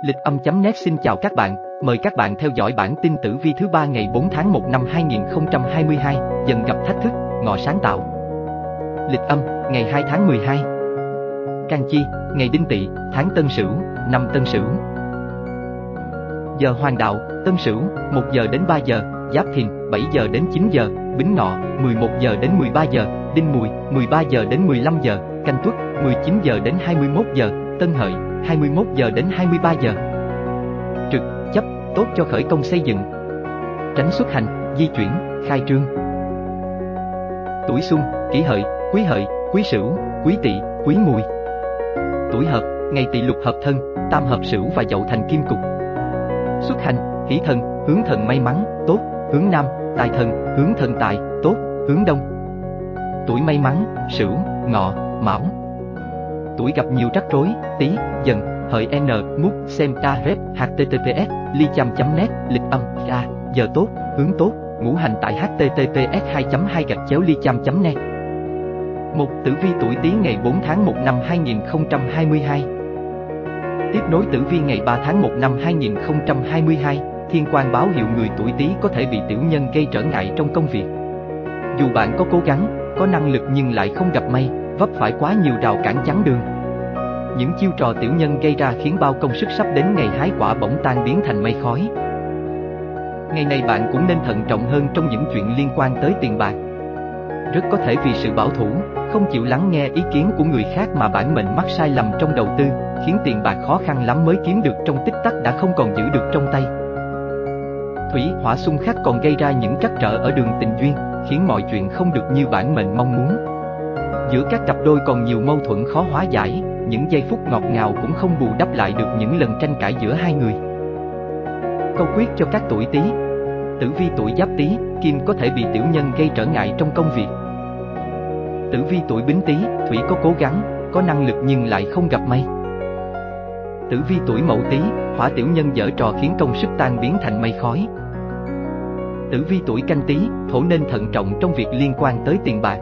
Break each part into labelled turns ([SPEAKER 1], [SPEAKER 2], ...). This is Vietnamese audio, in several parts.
[SPEAKER 1] Lịch âm.net xin chào các bạn, mời các bạn theo dõi bản tin tử vi thứ ba ngày 4 tháng 1 năm 2022, dần gặp thách thức, ngọ sáng tạo. Lịch âm, ngày 2 tháng 12. Can Chi, ngày Đinh Tỵ, tháng Tân Sửu, năm Tân Sửu. Giờ Hoàng đạo, Tân Sửu, 1 giờ đến 3 giờ, Giáp Thìn, 7 giờ đến 9 giờ, Bính Ngọ, 11 giờ đến 13 giờ, Đinh Mùi, 13 giờ đến 15 giờ, Canh Tuất, 19 giờ đến 21 giờ, Tân Hợi, 21 giờ đến 23 giờ. Trực, chấp, tốt cho khởi công xây dựng. Tránh xuất hành, di chuyển, khai trương. Tuổi Xuân, Kỷ Hợi, Quý Hợi, Quý Sửu, Quý Tỵ, Quý Mùi. Tuổi Hợp, ngày Tỵ lục hợp thân, tam hợp Sửu và Dậu thành kim cục. Xuất hành, Hỷ thần, hướng thần may mắn, tốt, hướng nam, tài thần, hướng thần tài, tốt, hướng đông. Tuổi may mắn, Sửu, Ngọ, Mão tuổi gặp nhiều rắc rối, tí, dần, hợi n, mút, xem ca rep, https, ly chăm net lịch âm, a, giờ tốt, hướng tốt, ngũ hành tại https 2 2 gạch chéo ly chăm net Một tử vi tuổi Tý ngày 4 tháng 1 năm 2022 Tiếp nối tử vi ngày 3 tháng 1 năm 2022, thiên quan báo hiệu người tuổi Tý có thể bị tiểu nhân gây trở ngại trong công việc. Dù bạn có cố gắng, có năng lực nhưng lại không gặp may, vấp phải quá nhiều rào cản chắn đường. Những chiêu trò tiểu nhân gây ra khiến bao công sức sắp đến ngày hái quả bỗng tan biến thành mây khói. Ngày này bạn cũng nên thận trọng hơn trong những chuyện liên quan tới tiền bạc. Rất có thể vì sự bảo thủ, không chịu lắng nghe ý kiến của người khác mà bản mệnh mắc sai lầm trong đầu tư, khiến tiền bạc khó khăn lắm mới kiếm được trong tích tắc đã không còn giữ được trong tay. Thủy hỏa xung khắc còn gây ra những trắc trở ở đường tình duyên, khiến mọi chuyện không được như bản mệnh mong muốn. Giữa các cặp đôi còn nhiều mâu thuẫn khó hóa giải, những giây phút ngọt ngào cũng không bù đắp lại được những lần tranh cãi giữa hai người. Câu quyết cho các tuổi Tý. Tử vi tuổi Giáp Tý, Kim có thể bị tiểu nhân gây trở ngại trong công việc. Tử vi tuổi Bính Tý, Thủy có cố gắng, có năng lực nhưng lại không gặp may. Tử vi tuổi Mậu Tý, Hỏa tiểu nhân dở trò khiến công sức tan biến thành mây khói. Tử vi tuổi Canh Tý, Thổ nên thận trọng trong việc liên quan tới tiền bạc.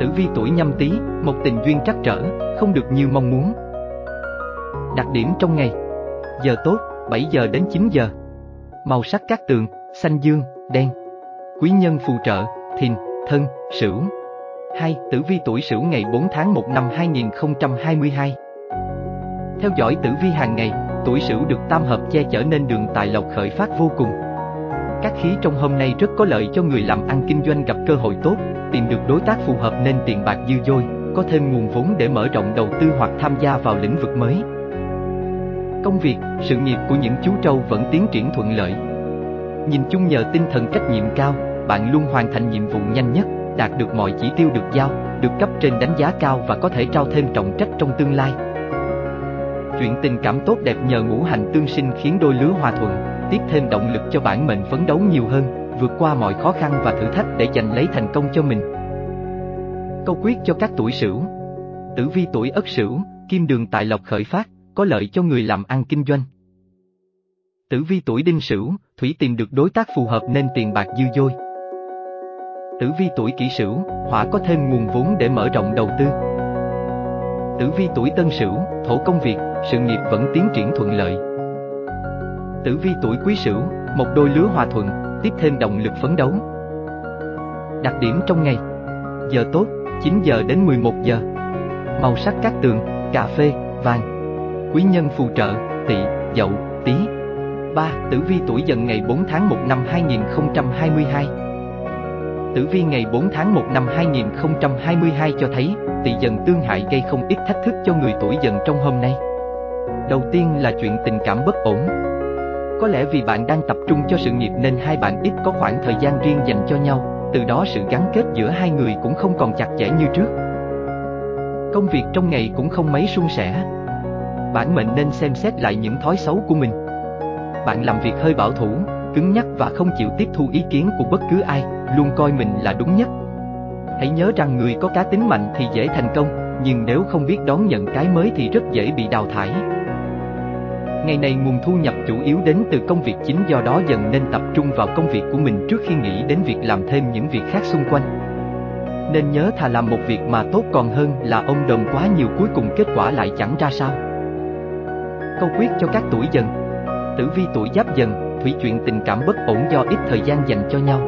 [SPEAKER 1] Tử vi tuổi nhâm tý, một tình duyên trắc trở, không được như mong muốn. Đặc điểm trong ngày Giờ tốt, 7 giờ đến 9 giờ Màu sắc các tường, xanh dương, đen Quý nhân phù trợ, thìn, thân, sửu 2. Tử vi tuổi sửu ngày 4 tháng 1 năm 2022 Theo dõi tử vi hàng ngày, tuổi sửu được tam hợp che chở nên đường tài lộc khởi phát vô cùng. Các khí trong hôm nay rất có lợi cho người làm ăn kinh doanh gặp cơ hội tốt, tìm được đối tác phù hợp nên tiền bạc dư dôi, có thêm nguồn vốn để mở rộng đầu tư hoặc tham gia vào lĩnh vực mới. Công việc, sự nghiệp của những chú trâu vẫn tiến triển thuận lợi. Nhìn chung nhờ tinh thần trách nhiệm cao, bạn luôn hoàn thành nhiệm vụ nhanh nhất, đạt được mọi chỉ tiêu được giao, được cấp trên đánh giá cao và có thể trao thêm trọng trách trong tương lai. Chuyện tình cảm tốt đẹp nhờ ngũ hành tương sinh khiến đôi lứa hòa thuận, tiếp thêm động lực cho bản mệnh phấn đấu nhiều hơn, vượt qua mọi khó khăn và thử thách để giành lấy thành công cho mình. Câu quyết cho các tuổi sửu Tử vi tuổi ất sửu, kim đường tại lộc khởi phát, có lợi cho người làm ăn kinh doanh. Tử vi tuổi đinh sửu, thủy tìm được đối tác phù hợp nên tiền bạc dư dôi. Tử vi tuổi kỷ sửu, hỏa có thêm nguồn vốn để mở rộng đầu tư. Tử vi tuổi tân sửu, thổ công việc, sự nghiệp vẫn tiến triển thuận lợi. Tử vi tuổi quý sửu, một đôi lứa hòa thuận, tiếp thêm động lực phấn đấu. Đặc điểm trong ngày Giờ tốt, 9 giờ đến 11 giờ Màu sắc các tường, cà phê, vàng Quý nhân phù trợ, tỵ, dậu, tí 3. Tử vi tuổi dần ngày 4 tháng 1 năm 2022 Tử vi ngày 4 tháng 1 năm 2022 cho thấy tỵ dần tương hại gây không ít thách thức cho người tuổi dần trong hôm nay. Đầu tiên là chuyện tình cảm bất ổn, có lẽ vì bạn đang tập trung cho sự nghiệp nên hai bạn ít có khoảng thời gian riêng dành cho nhau, từ đó sự gắn kết giữa hai người cũng không còn chặt chẽ như trước. Công việc trong ngày cũng không mấy suôn sẻ. Bản mệnh nên xem xét lại những thói xấu của mình. Bạn làm việc hơi bảo thủ, cứng nhắc và không chịu tiếp thu ý kiến của bất cứ ai, luôn coi mình là đúng nhất. Hãy nhớ rằng người có cá tính mạnh thì dễ thành công, nhưng nếu không biết đón nhận cái mới thì rất dễ bị đào thải. Ngày này nguồn thu nhập chủ yếu đến từ công việc chính do đó dần nên tập trung vào công việc của mình trước khi nghĩ đến việc làm thêm những việc khác xung quanh. Nên nhớ thà làm một việc mà tốt còn hơn là ông đồng quá nhiều cuối cùng kết quả lại chẳng ra sao. Câu quyết cho các tuổi dần Tử vi tuổi giáp dần, thủy chuyện tình cảm bất ổn do ít thời gian dành cho nhau.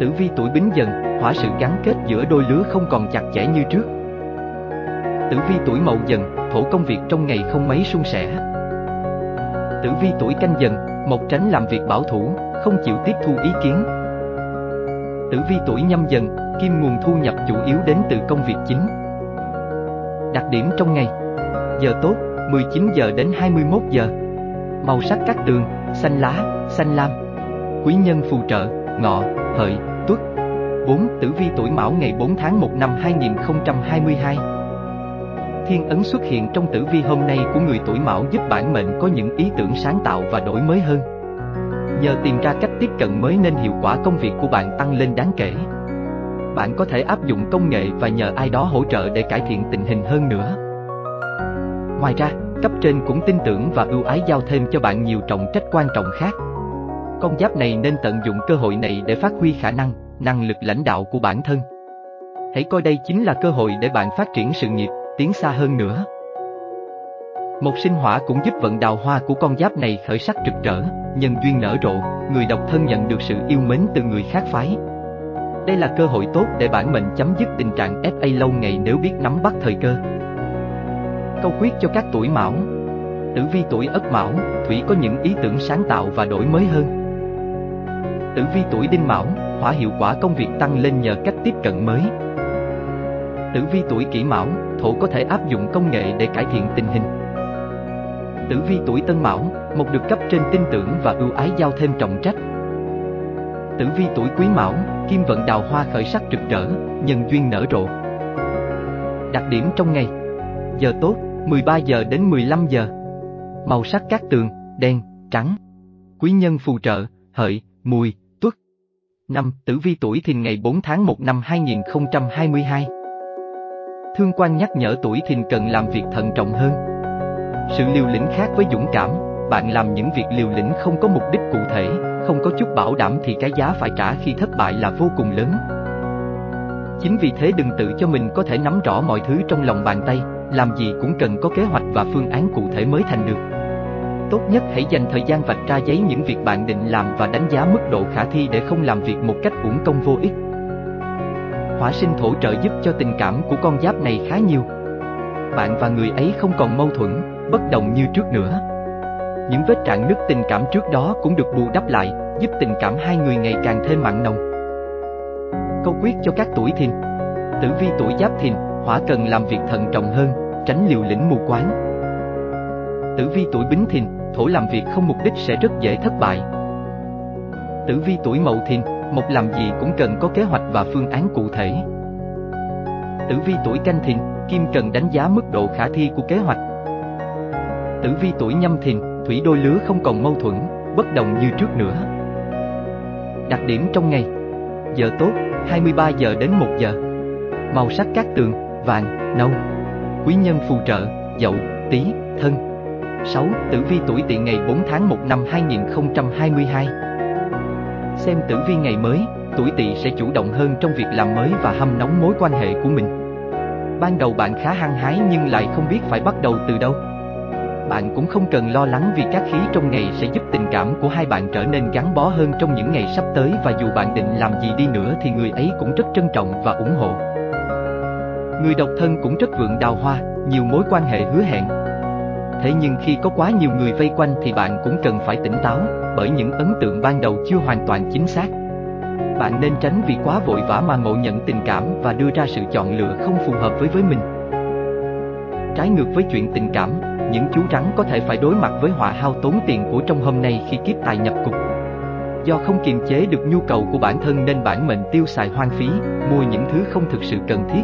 [SPEAKER 1] Tử vi tuổi bính dần, hỏa sự gắn kết giữa đôi lứa không còn chặt chẽ như trước. Tử vi tuổi mậu dần, thổ công việc trong ngày không mấy suôn sẻ. Tử vi tuổi canh dần, mộc tránh làm việc bảo thủ, không chịu tiếp thu ý kiến. Tử vi tuổi nhâm dần, kim nguồn thu nhập chủ yếu đến từ công việc chính. Đặc điểm trong ngày Giờ tốt, 19 giờ đến 21 giờ Màu sắc các tường, xanh lá, xanh lam Quý nhân phù trợ, ngọ, hợi, tuất 4. Tử vi tuổi mão ngày 4 tháng 1 năm 2022 Thiên ấn xuất hiện trong tử vi hôm nay của người tuổi mão giúp bản mệnh có những ý tưởng sáng tạo và đổi mới hơn. Nhờ tìm ra cách tiếp cận mới nên hiệu quả công việc của bạn tăng lên đáng kể. Bạn có thể áp dụng công nghệ và nhờ ai đó hỗ trợ để cải thiện tình hình hơn nữa. Ngoài ra, cấp trên cũng tin tưởng và ưu ái giao thêm cho bạn nhiều trọng trách quan trọng khác. Con giáp này nên tận dụng cơ hội này để phát huy khả năng, năng lực lãnh đạo của bản thân. Hãy coi đây chính là cơ hội để bạn phát triển sự nghiệp, tiến xa hơn nữa. Một sinh hỏa cũng giúp vận đào hoa của con giáp này khởi sắc rực rỡ, nhân duyên nở rộ, người độc thân nhận được sự yêu mến từ người khác phái. Đây là cơ hội tốt để bản mệnh chấm dứt tình trạng FA lâu ngày nếu biết nắm bắt thời cơ. Câu quyết cho các tuổi mão Tử vi tuổi ất mão, thủy có những ý tưởng sáng tạo và đổi mới hơn. Tử vi tuổi đinh mão, hỏa hiệu quả công việc tăng lên nhờ cách tiếp cận mới. Tử vi tuổi kỷ mão, thổ có thể áp dụng công nghệ để cải thiện tình hình. Tử vi tuổi tân mão, một được cấp trên tin tưởng và ưu ái giao thêm trọng trách. Tử vi tuổi quý mão, kim vận đào hoa khởi sắc rực rỡ, nhân duyên nở rộ. Đặc điểm trong ngày Giờ tốt, 13 giờ đến 15 giờ. Màu sắc các tường, đen, trắng. Quý nhân phù trợ, hợi, mùi, tuất. Năm, tử vi tuổi thìn ngày 4 tháng 1 năm 2022. Thương quan nhắc nhở tuổi thìn cần làm việc thận trọng hơn. Sự liều lĩnh khác với dũng cảm, bạn làm những việc liều lĩnh không có mục đích cụ thể, không có chút bảo đảm thì cái giá phải trả khi thất bại là vô cùng lớn. Chính vì thế đừng tự cho mình có thể nắm rõ mọi thứ trong lòng bàn tay, làm gì cũng cần có kế hoạch và phương án cụ thể mới thành được. Tốt nhất hãy dành thời gian vạch ra giấy những việc bạn định làm và đánh giá mức độ khả thi để không làm việc một cách uổng công vô ích. Hỏa sinh thổ trợ giúp cho tình cảm của con giáp này khá nhiều. Bạn và người ấy không còn mâu thuẫn, bất đồng như trước nữa. Những vết rạn nứt tình cảm trước đó cũng được bù đắp lại, giúp tình cảm hai người ngày càng thêm mặn nồng. Câu quyết cho các tuổi thìn Tử vi tuổi giáp thìn hỏa cần làm việc thận trọng hơn, tránh liều lĩnh mù quáng. Tử vi tuổi bính thìn, thổ làm việc không mục đích sẽ rất dễ thất bại. Tử vi tuổi mậu thìn, một làm gì cũng cần có kế hoạch và phương án cụ thể. Tử vi tuổi canh thìn, kim cần đánh giá mức độ khả thi của kế hoạch. Tử vi tuổi nhâm thìn, thủy đôi lứa không còn mâu thuẫn, bất đồng như trước nữa. Đặc điểm trong ngày Giờ tốt, 23 giờ đến 1 giờ Màu sắc các tường vàng, nâu. Quý nhân phù trợ, dậu, tý, thân. 6. Tử vi tuổi tỵ ngày 4 tháng 1 năm 2022 Xem tử vi ngày mới, tuổi tỵ sẽ chủ động hơn trong việc làm mới và hâm nóng mối quan hệ của mình. Ban đầu bạn khá hăng hái nhưng lại không biết phải bắt đầu từ đâu. Bạn cũng không cần lo lắng vì các khí trong ngày sẽ giúp tình cảm của hai bạn trở nên gắn bó hơn trong những ngày sắp tới và dù bạn định làm gì đi nữa thì người ấy cũng rất trân trọng và ủng hộ. Người độc thân cũng rất vượng đào hoa, nhiều mối quan hệ hứa hẹn. Thế nhưng khi có quá nhiều người vây quanh thì bạn cũng cần phải tỉnh táo, bởi những ấn tượng ban đầu chưa hoàn toàn chính xác. Bạn nên tránh vì quá vội vã mà ngộ nhận tình cảm và đưa ra sự chọn lựa không phù hợp với với mình. Trái ngược với chuyện tình cảm, những chú rắn có thể phải đối mặt với họa hao tốn tiền của trong hôm nay khi kiếp tài nhập cục. Do không kiềm chế được nhu cầu của bản thân nên bản mệnh tiêu xài hoang phí, mua những thứ không thực sự cần thiết,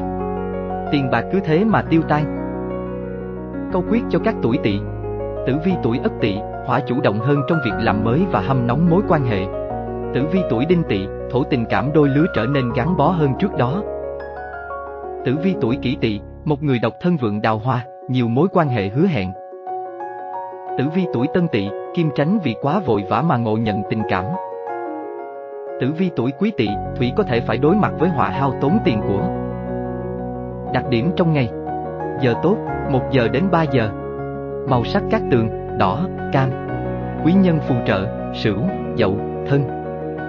[SPEAKER 1] tiền bạc cứ thế mà tiêu tan. Câu quyết cho các tuổi tỵ Tử vi tuổi ất tỵ, hỏa chủ động hơn trong việc làm mới và hâm nóng mối quan hệ. Tử vi tuổi đinh tỵ, thổ tình cảm đôi lứa trở nên gắn bó hơn trước đó. Tử vi tuổi kỷ tỵ, một người độc thân vượng đào hoa, nhiều mối quan hệ hứa hẹn. Tử vi tuổi tân tỵ, kim tránh vì quá vội vã mà ngộ nhận tình cảm. Tử vi tuổi quý tỵ, thủy có thể phải đối mặt với họa hao tốn tiền của. Đặc điểm trong ngày Giờ tốt, 1 giờ đến 3 giờ Màu sắc các tường, đỏ, cam. Quý nhân phù trợ, Sửu, Dậu, Thân.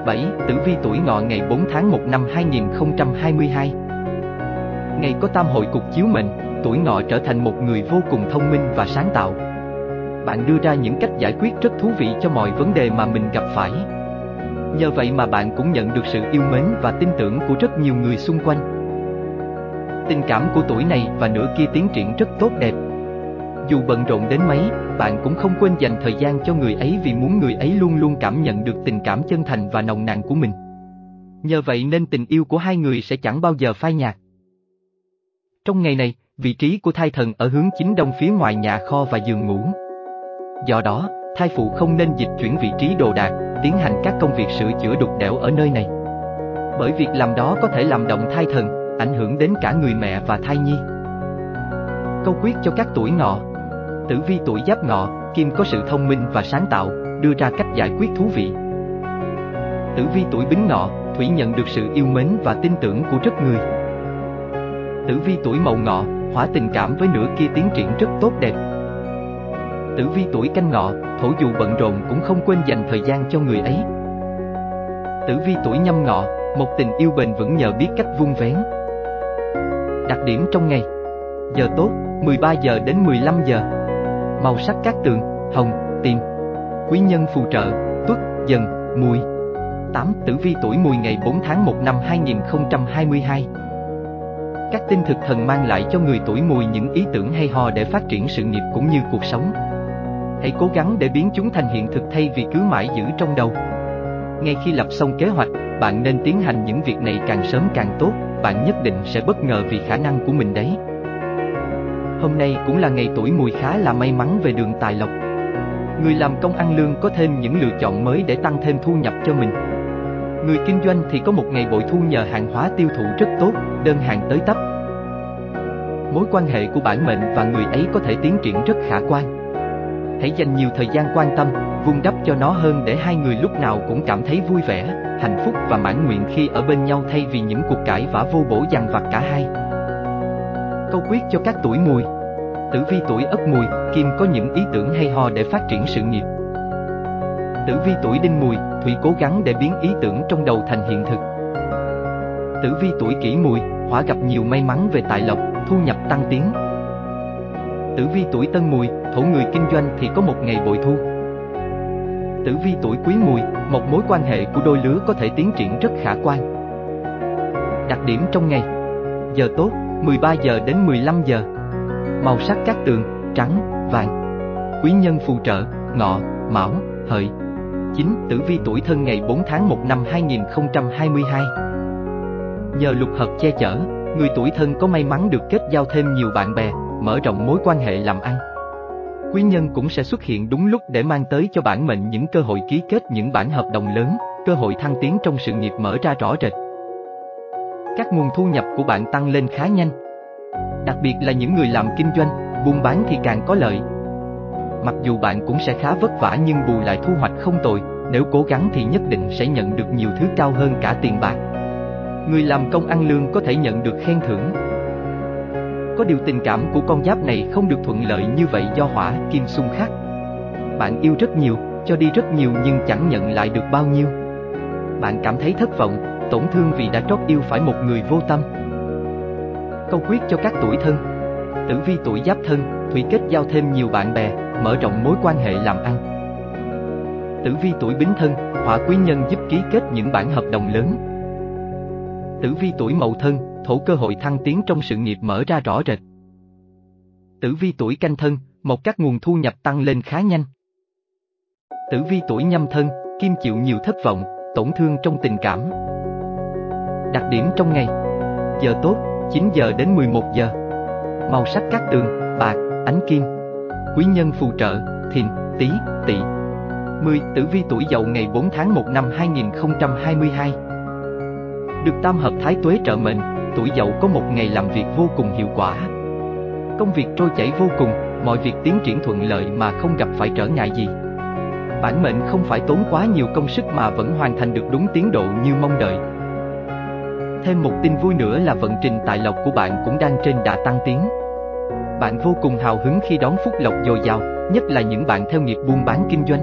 [SPEAKER 1] 7. Tử vi tuổi ngọ ngày 4 tháng 1 năm 2022 Ngày có tam hội cục chiếu mệnh, tuổi ngọ trở thành một người vô cùng thông minh và sáng tạo. Bạn đưa ra những cách giải quyết rất thú vị cho mọi vấn đề mà mình gặp phải. Nhờ vậy mà bạn cũng nhận được sự yêu mến và tin tưởng của rất nhiều người xung quanh. Tình cảm của tuổi này và nửa kia tiến triển rất tốt đẹp. Dù bận rộn đến mấy, bạn cũng không quên dành thời gian cho người ấy vì muốn người ấy luôn luôn cảm nhận được tình cảm chân thành và nồng nàn của mình. Nhờ vậy nên tình yêu của hai người sẽ chẳng bao giờ phai nhạt. Trong ngày này, vị trí của thai thần ở hướng chính đông phía ngoài nhà kho và giường ngủ. Do đó, thai phụ không nên dịch chuyển vị trí đồ đạc, tiến hành các công việc sửa chữa đục đẽo ở nơi này. Bởi việc làm đó có thể làm động thai thần, ảnh hưởng đến cả người mẹ và thai nhi. Câu quyết cho các tuổi ngọ Tử vi tuổi giáp ngọ, Kim có sự thông minh và sáng tạo, đưa ra cách giải quyết thú vị. Tử vi tuổi bính ngọ, Thủy nhận được sự yêu mến và tin tưởng của rất người. Tử vi tuổi mậu ngọ, hỏa tình cảm với nửa kia tiến triển rất tốt đẹp. Tử vi tuổi canh ngọ, thổ dù bận rộn cũng không quên dành thời gian cho người ấy. Tử vi tuổi nhâm ngọ, một tình yêu bền vững nhờ biết cách vun vén. Đặc điểm trong ngày Giờ tốt, 13 giờ đến 15 giờ Màu sắc các tường, hồng, tím. Quý nhân phù trợ, tuất, dần, mùi. 8. Tử vi tuổi mùi ngày 4 tháng 1 năm 2022 Các tinh thực thần mang lại cho người tuổi mùi những ý tưởng hay ho để phát triển sự nghiệp cũng như cuộc sống. Hãy cố gắng để biến chúng thành hiện thực thay vì cứ mãi giữ trong đầu. Ngay khi lập xong kế hoạch, bạn nên tiến hành những việc này càng sớm càng tốt. Bạn nhất định sẽ bất ngờ vì khả năng của mình đấy. Hôm nay cũng là ngày tuổi mùi khá là may mắn về đường tài lộc. Người làm công ăn lương có thêm những lựa chọn mới để tăng thêm thu nhập cho mình. Người kinh doanh thì có một ngày bội thu nhờ hàng hóa tiêu thụ rất tốt, đơn hàng tới tấp. Mối quan hệ của bản mệnh và người ấy có thể tiến triển rất khả quan. Hãy dành nhiều thời gian quan tâm, vun đắp cho nó hơn để hai người lúc nào cũng cảm thấy vui vẻ, hạnh phúc và mãn nguyện khi ở bên nhau thay vì những cuộc cãi vã vô bổ dằn vặt cả hai. Câu quyết cho các tuổi mùi Tử vi tuổi ất mùi, Kim có những ý tưởng hay ho để phát triển sự nghiệp. Tử vi tuổi đinh mùi, Thủy cố gắng để biến ý tưởng trong đầu thành hiện thực. Tử vi tuổi kỷ mùi, Hỏa gặp nhiều may mắn về tài lộc, thu nhập tăng tiến. Tử vi tuổi tân mùi, Thổ người kinh doanh thì có một ngày bội thu. Tử vi tuổi quý mùi, một mối quan hệ của đôi lứa có thể tiến triển rất khả quan. Đặc điểm trong ngày Giờ tốt, 13 giờ đến 15 giờ Màu sắc các tường, trắng, vàng Quý nhân phù trợ, ngọ, mão, hợi 9. Tử vi tuổi thân ngày 4 tháng 1 năm 2022 Nhờ lục hợp che chở, người tuổi thân có may mắn được kết giao thêm nhiều bạn bè, mở rộng mối quan hệ làm ăn. Quý nhân cũng sẽ xuất hiện đúng lúc để mang tới cho bản mệnh những cơ hội ký kết những bản hợp đồng lớn, cơ hội thăng tiến trong sự nghiệp mở ra rõ rệt. Các nguồn thu nhập của bạn tăng lên khá nhanh, Đặc biệt là những người làm kinh doanh, buôn bán thì càng có lợi. Mặc dù bạn cũng sẽ khá vất vả nhưng bù lại thu hoạch không tồi, nếu cố gắng thì nhất định sẽ nhận được nhiều thứ cao hơn cả tiền bạc. Người làm công ăn lương có thể nhận được khen thưởng. Có điều tình cảm của con giáp này không được thuận lợi như vậy do hỏa kim xung khắc. Bạn yêu rất nhiều, cho đi rất nhiều nhưng chẳng nhận lại được bao nhiêu. Bạn cảm thấy thất vọng, tổn thương vì đã trót yêu phải một người vô tâm. Câu quyết cho các tuổi thân Tử vi tuổi giáp thân, Thủy kết giao thêm nhiều bạn bè, mở rộng mối quan hệ làm ăn. Tử vi tuổi bính thân, hỏa quý nhân giúp ký kết những bản hợp đồng lớn. Tử vi tuổi mậu thân, thổ cơ hội thăng tiến trong sự nghiệp mở ra rõ rệt. Tử vi tuổi canh thân, một các nguồn thu nhập tăng lên khá nhanh. Tử vi tuổi nhâm thân, kim chịu nhiều thất vọng, tổn thương trong tình cảm. Đặc điểm trong ngày Giờ tốt, 9 giờ đến 11 giờ. Màu sắc các tường, bạc, ánh kim. Quý nhân phù trợ, thìn, tý, tỵ. 10. Tử vi tuổi dậu ngày 4 tháng 1 năm 2022 Được tam hợp thái tuế trợ mệnh, tuổi dậu có một ngày làm việc vô cùng hiệu quả. Công việc trôi chảy vô cùng, mọi việc tiến triển thuận lợi mà không gặp phải trở ngại gì. Bản mệnh không phải tốn quá nhiều công sức mà vẫn hoàn thành được đúng tiến độ như mong đợi. Thêm một tin vui nữa là vận trình tài lộc của bạn cũng đang trên đà tăng tiến. Bạn vô cùng hào hứng khi đón phúc lộc dồi dào, nhất là những bạn theo nghiệp buôn bán kinh doanh.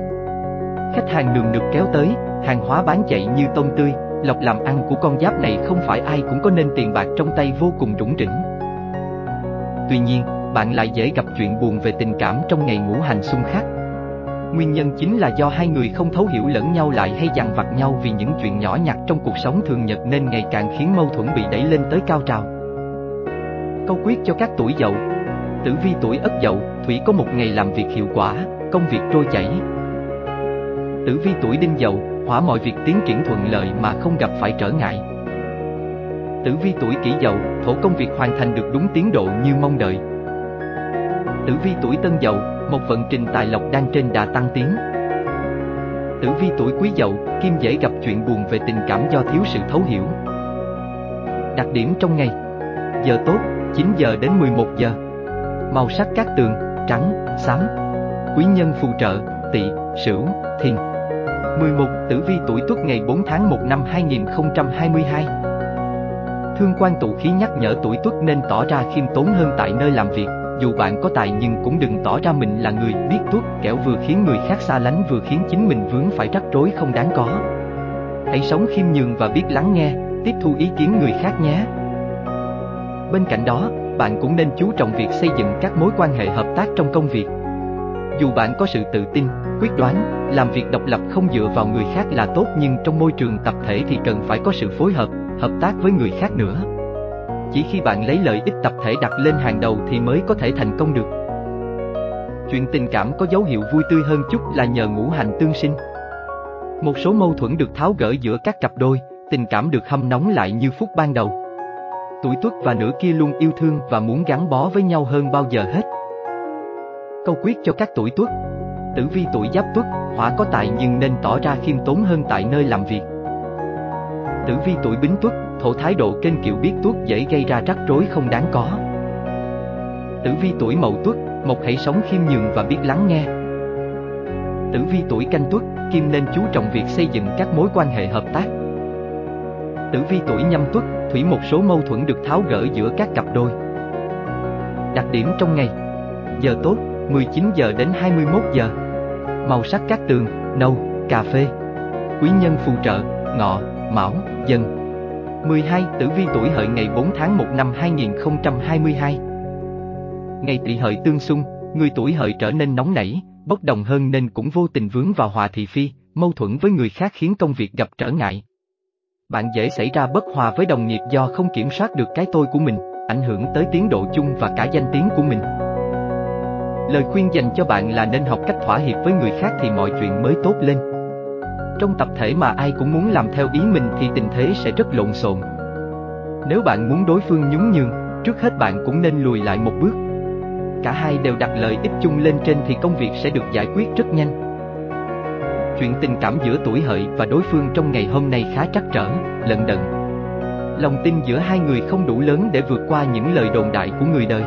[SPEAKER 1] Khách hàng nườm nượp kéo tới, hàng hóa bán chạy như tôm tươi, lộc làm ăn của con giáp này không phải ai cũng có nên tiền bạc trong tay vô cùng rủng rỉnh. Tuy nhiên, bạn lại dễ gặp chuyện buồn về tình cảm trong ngày ngũ hành xung khắc. Nguyên nhân chính là do hai người không thấu hiểu lẫn nhau lại hay dằn vặt nhau vì những chuyện nhỏ nhặt trong cuộc sống thường nhật nên ngày càng khiến mâu thuẫn bị đẩy lên tới cao trào. Câu quyết cho các tuổi dậu Tử vi tuổi ất dậu, thủy có một ngày làm việc hiệu quả, công việc trôi chảy. Tử vi tuổi đinh dậu, hỏa mọi việc tiến triển thuận lợi mà không gặp phải trở ngại. Tử vi tuổi kỷ dậu, thổ công việc hoàn thành được đúng tiến độ như mong đợi. Tử vi tuổi tân dậu, một vận trình tài lộc đang trên đà tăng tiến. Tử vi tuổi quý dậu, kim dễ gặp chuyện buồn về tình cảm do thiếu sự thấu hiểu. Đặc điểm trong ngày Giờ tốt, 9 giờ đến 11 giờ Màu sắc các tường, trắng, xám Quý nhân phù trợ, tỵ, sửu, thìn 11. Tử vi tuổi tuất ngày 4 tháng 1 năm 2022 Thương quan tụ khí nhắc nhở tuổi tuất nên tỏ ra khiêm tốn hơn tại nơi làm việc dù bạn có tài nhưng cũng đừng tỏ ra mình là người biết tuốt, Kẻo vừa khiến người khác xa lánh vừa khiến chính mình vướng phải rắc rối không đáng có Hãy sống khiêm nhường và biết lắng nghe, tiếp thu ý kiến người khác nhé Bên cạnh đó, bạn cũng nên chú trọng việc xây dựng các mối quan hệ hợp tác trong công việc. Dù bạn có sự tự tin, quyết đoán, làm việc độc lập không dựa vào người khác là tốt nhưng trong môi trường tập thể thì cần phải có sự phối hợp, hợp tác với người khác nữa. Chỉ khi bạn lấy lợi ích tập thể đặt lên hàng đầu thì mới có thể thành công được. Chuyện tình cảm có dấu hiệu vui tươi hơn chút là nhờ ngũ hành tương sinh. Một số mâu thuẫn được tháo gỡ giữa các cặp đôi, tình cảm được hâm nóng lại như phút ban đầu tuổi tuất và nửa kia luôn yêu thương và muốn gắn bó với nhau hơn bao giờ hết. Câu quyết cho các tuổi tuất Tử vi tuổi giáp tuất, hỏa có tài nhưng nên tỏ ra khiêm tốn hơn tại nơi làm việc. Tử vi tuổi bính tuất, thổ thái độ kênh kiệu biết tuốt dễ gây ra rắc rối không đáng có. Tử vi tuổi mậu tuất, một hãy sống khiêm nhường và biết lắng nghe. Tử vi tuổi canh tuất, kim nên chú trọng việc xây dựng các mối quan hệ hợp tác. Tử vi tuổi nhâm tuất, thủy một số mâu thuẫn được tháo gỡ giữa các cặp đôi. Đặc điểm trong ngày Giờ tốt, 19 giờ đến 21 giờ Màu sắc các tường, nâu, cà phê Quý nhân phù trợ, ngọ, mão, dần 12. Tử vi tuổi hợi ngày 4 tháng 1 năm 2022 Ngày tỵ hợi tương xung, người tuổi hợi trở nên nóng nảy, bốc đồng hơn nên cũng vô tình vướng vào hòa thị phi, mâu thuẫn với người khác khiến công việc gặp trở ngại bạn dễ xảy ra bất hòa với đồng nghiệp do không kiểm soát được cái tôi của mình, ảnh hưởng tới tiến độ chung và cả danh tiếng của mình. Lời khuyên dành cho bạn là nên học cách thỏa hiệp với người khác thì mọi chuyện mới tốt lên. Trong tập thể mà ai cũng muốn làm theo ý mình thì tình thế sẽ rất lộn xộn. Nếu bạn muốn đối phương nhún nhường, trước hết bạn cũng nên lùi lại một bước. Cả hai đều đặt lợi ích chung lên trên thì công việc sẽ được giải quyết rất nhanh chuyện tình cảm giữa tuổi hợi và đối phương trong ngày hôm nay khá trắc trở, lận đận. Lòng tin giữa hai người không đủ lớn để vượt qua những lời đồn đại của người đời.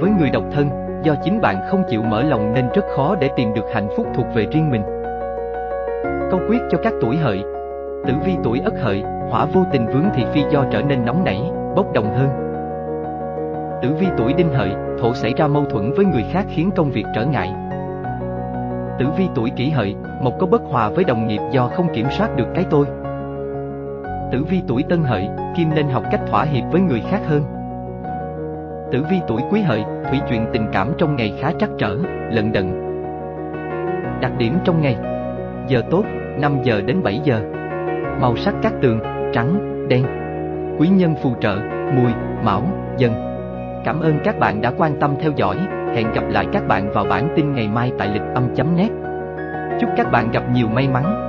[SPEAKER 1] Với người độc thân, do chính bạn không chịu mở lòng nên rất khó để tìm được hạnh phúc thuộc về riêng mình. Câu quyết cho các tuổi hợi Tử vi tuổi ất hợi, hỏa vô tình vướng thị phi do trở nên nóng nảy, bốc đồng hơn. Tử vi tuổi đinh hợi, thổ xảy ra mâu thuẫn với người khác khiến công việc trở ngại, Tử vi tuổi kỷ hợi, một có bất hòa với đồng nghiệp do không kiểm soát được cái tôi. Tử vi tuổi tân hợi, kim nên học cách thỏa hiệp với người khác hơn. Tử vi tuổi quý hợi, thủy chuyện tình cảm trong ngày khá trắc trở, lận đận. Đặc điểm trong ngày Giờ tốt, 5 giờ đến 7 giờ Màu sắc các tường, trắng, đen Quý nhân phù trợ, mùi, mão, dần Cảm ơn các bạn đã quan tâm theo dõi Hẹn gặp lại các bạn vào bản tin ngày mai tại lịch âm.net. Chúc các bạn gặp nhiều may mắn.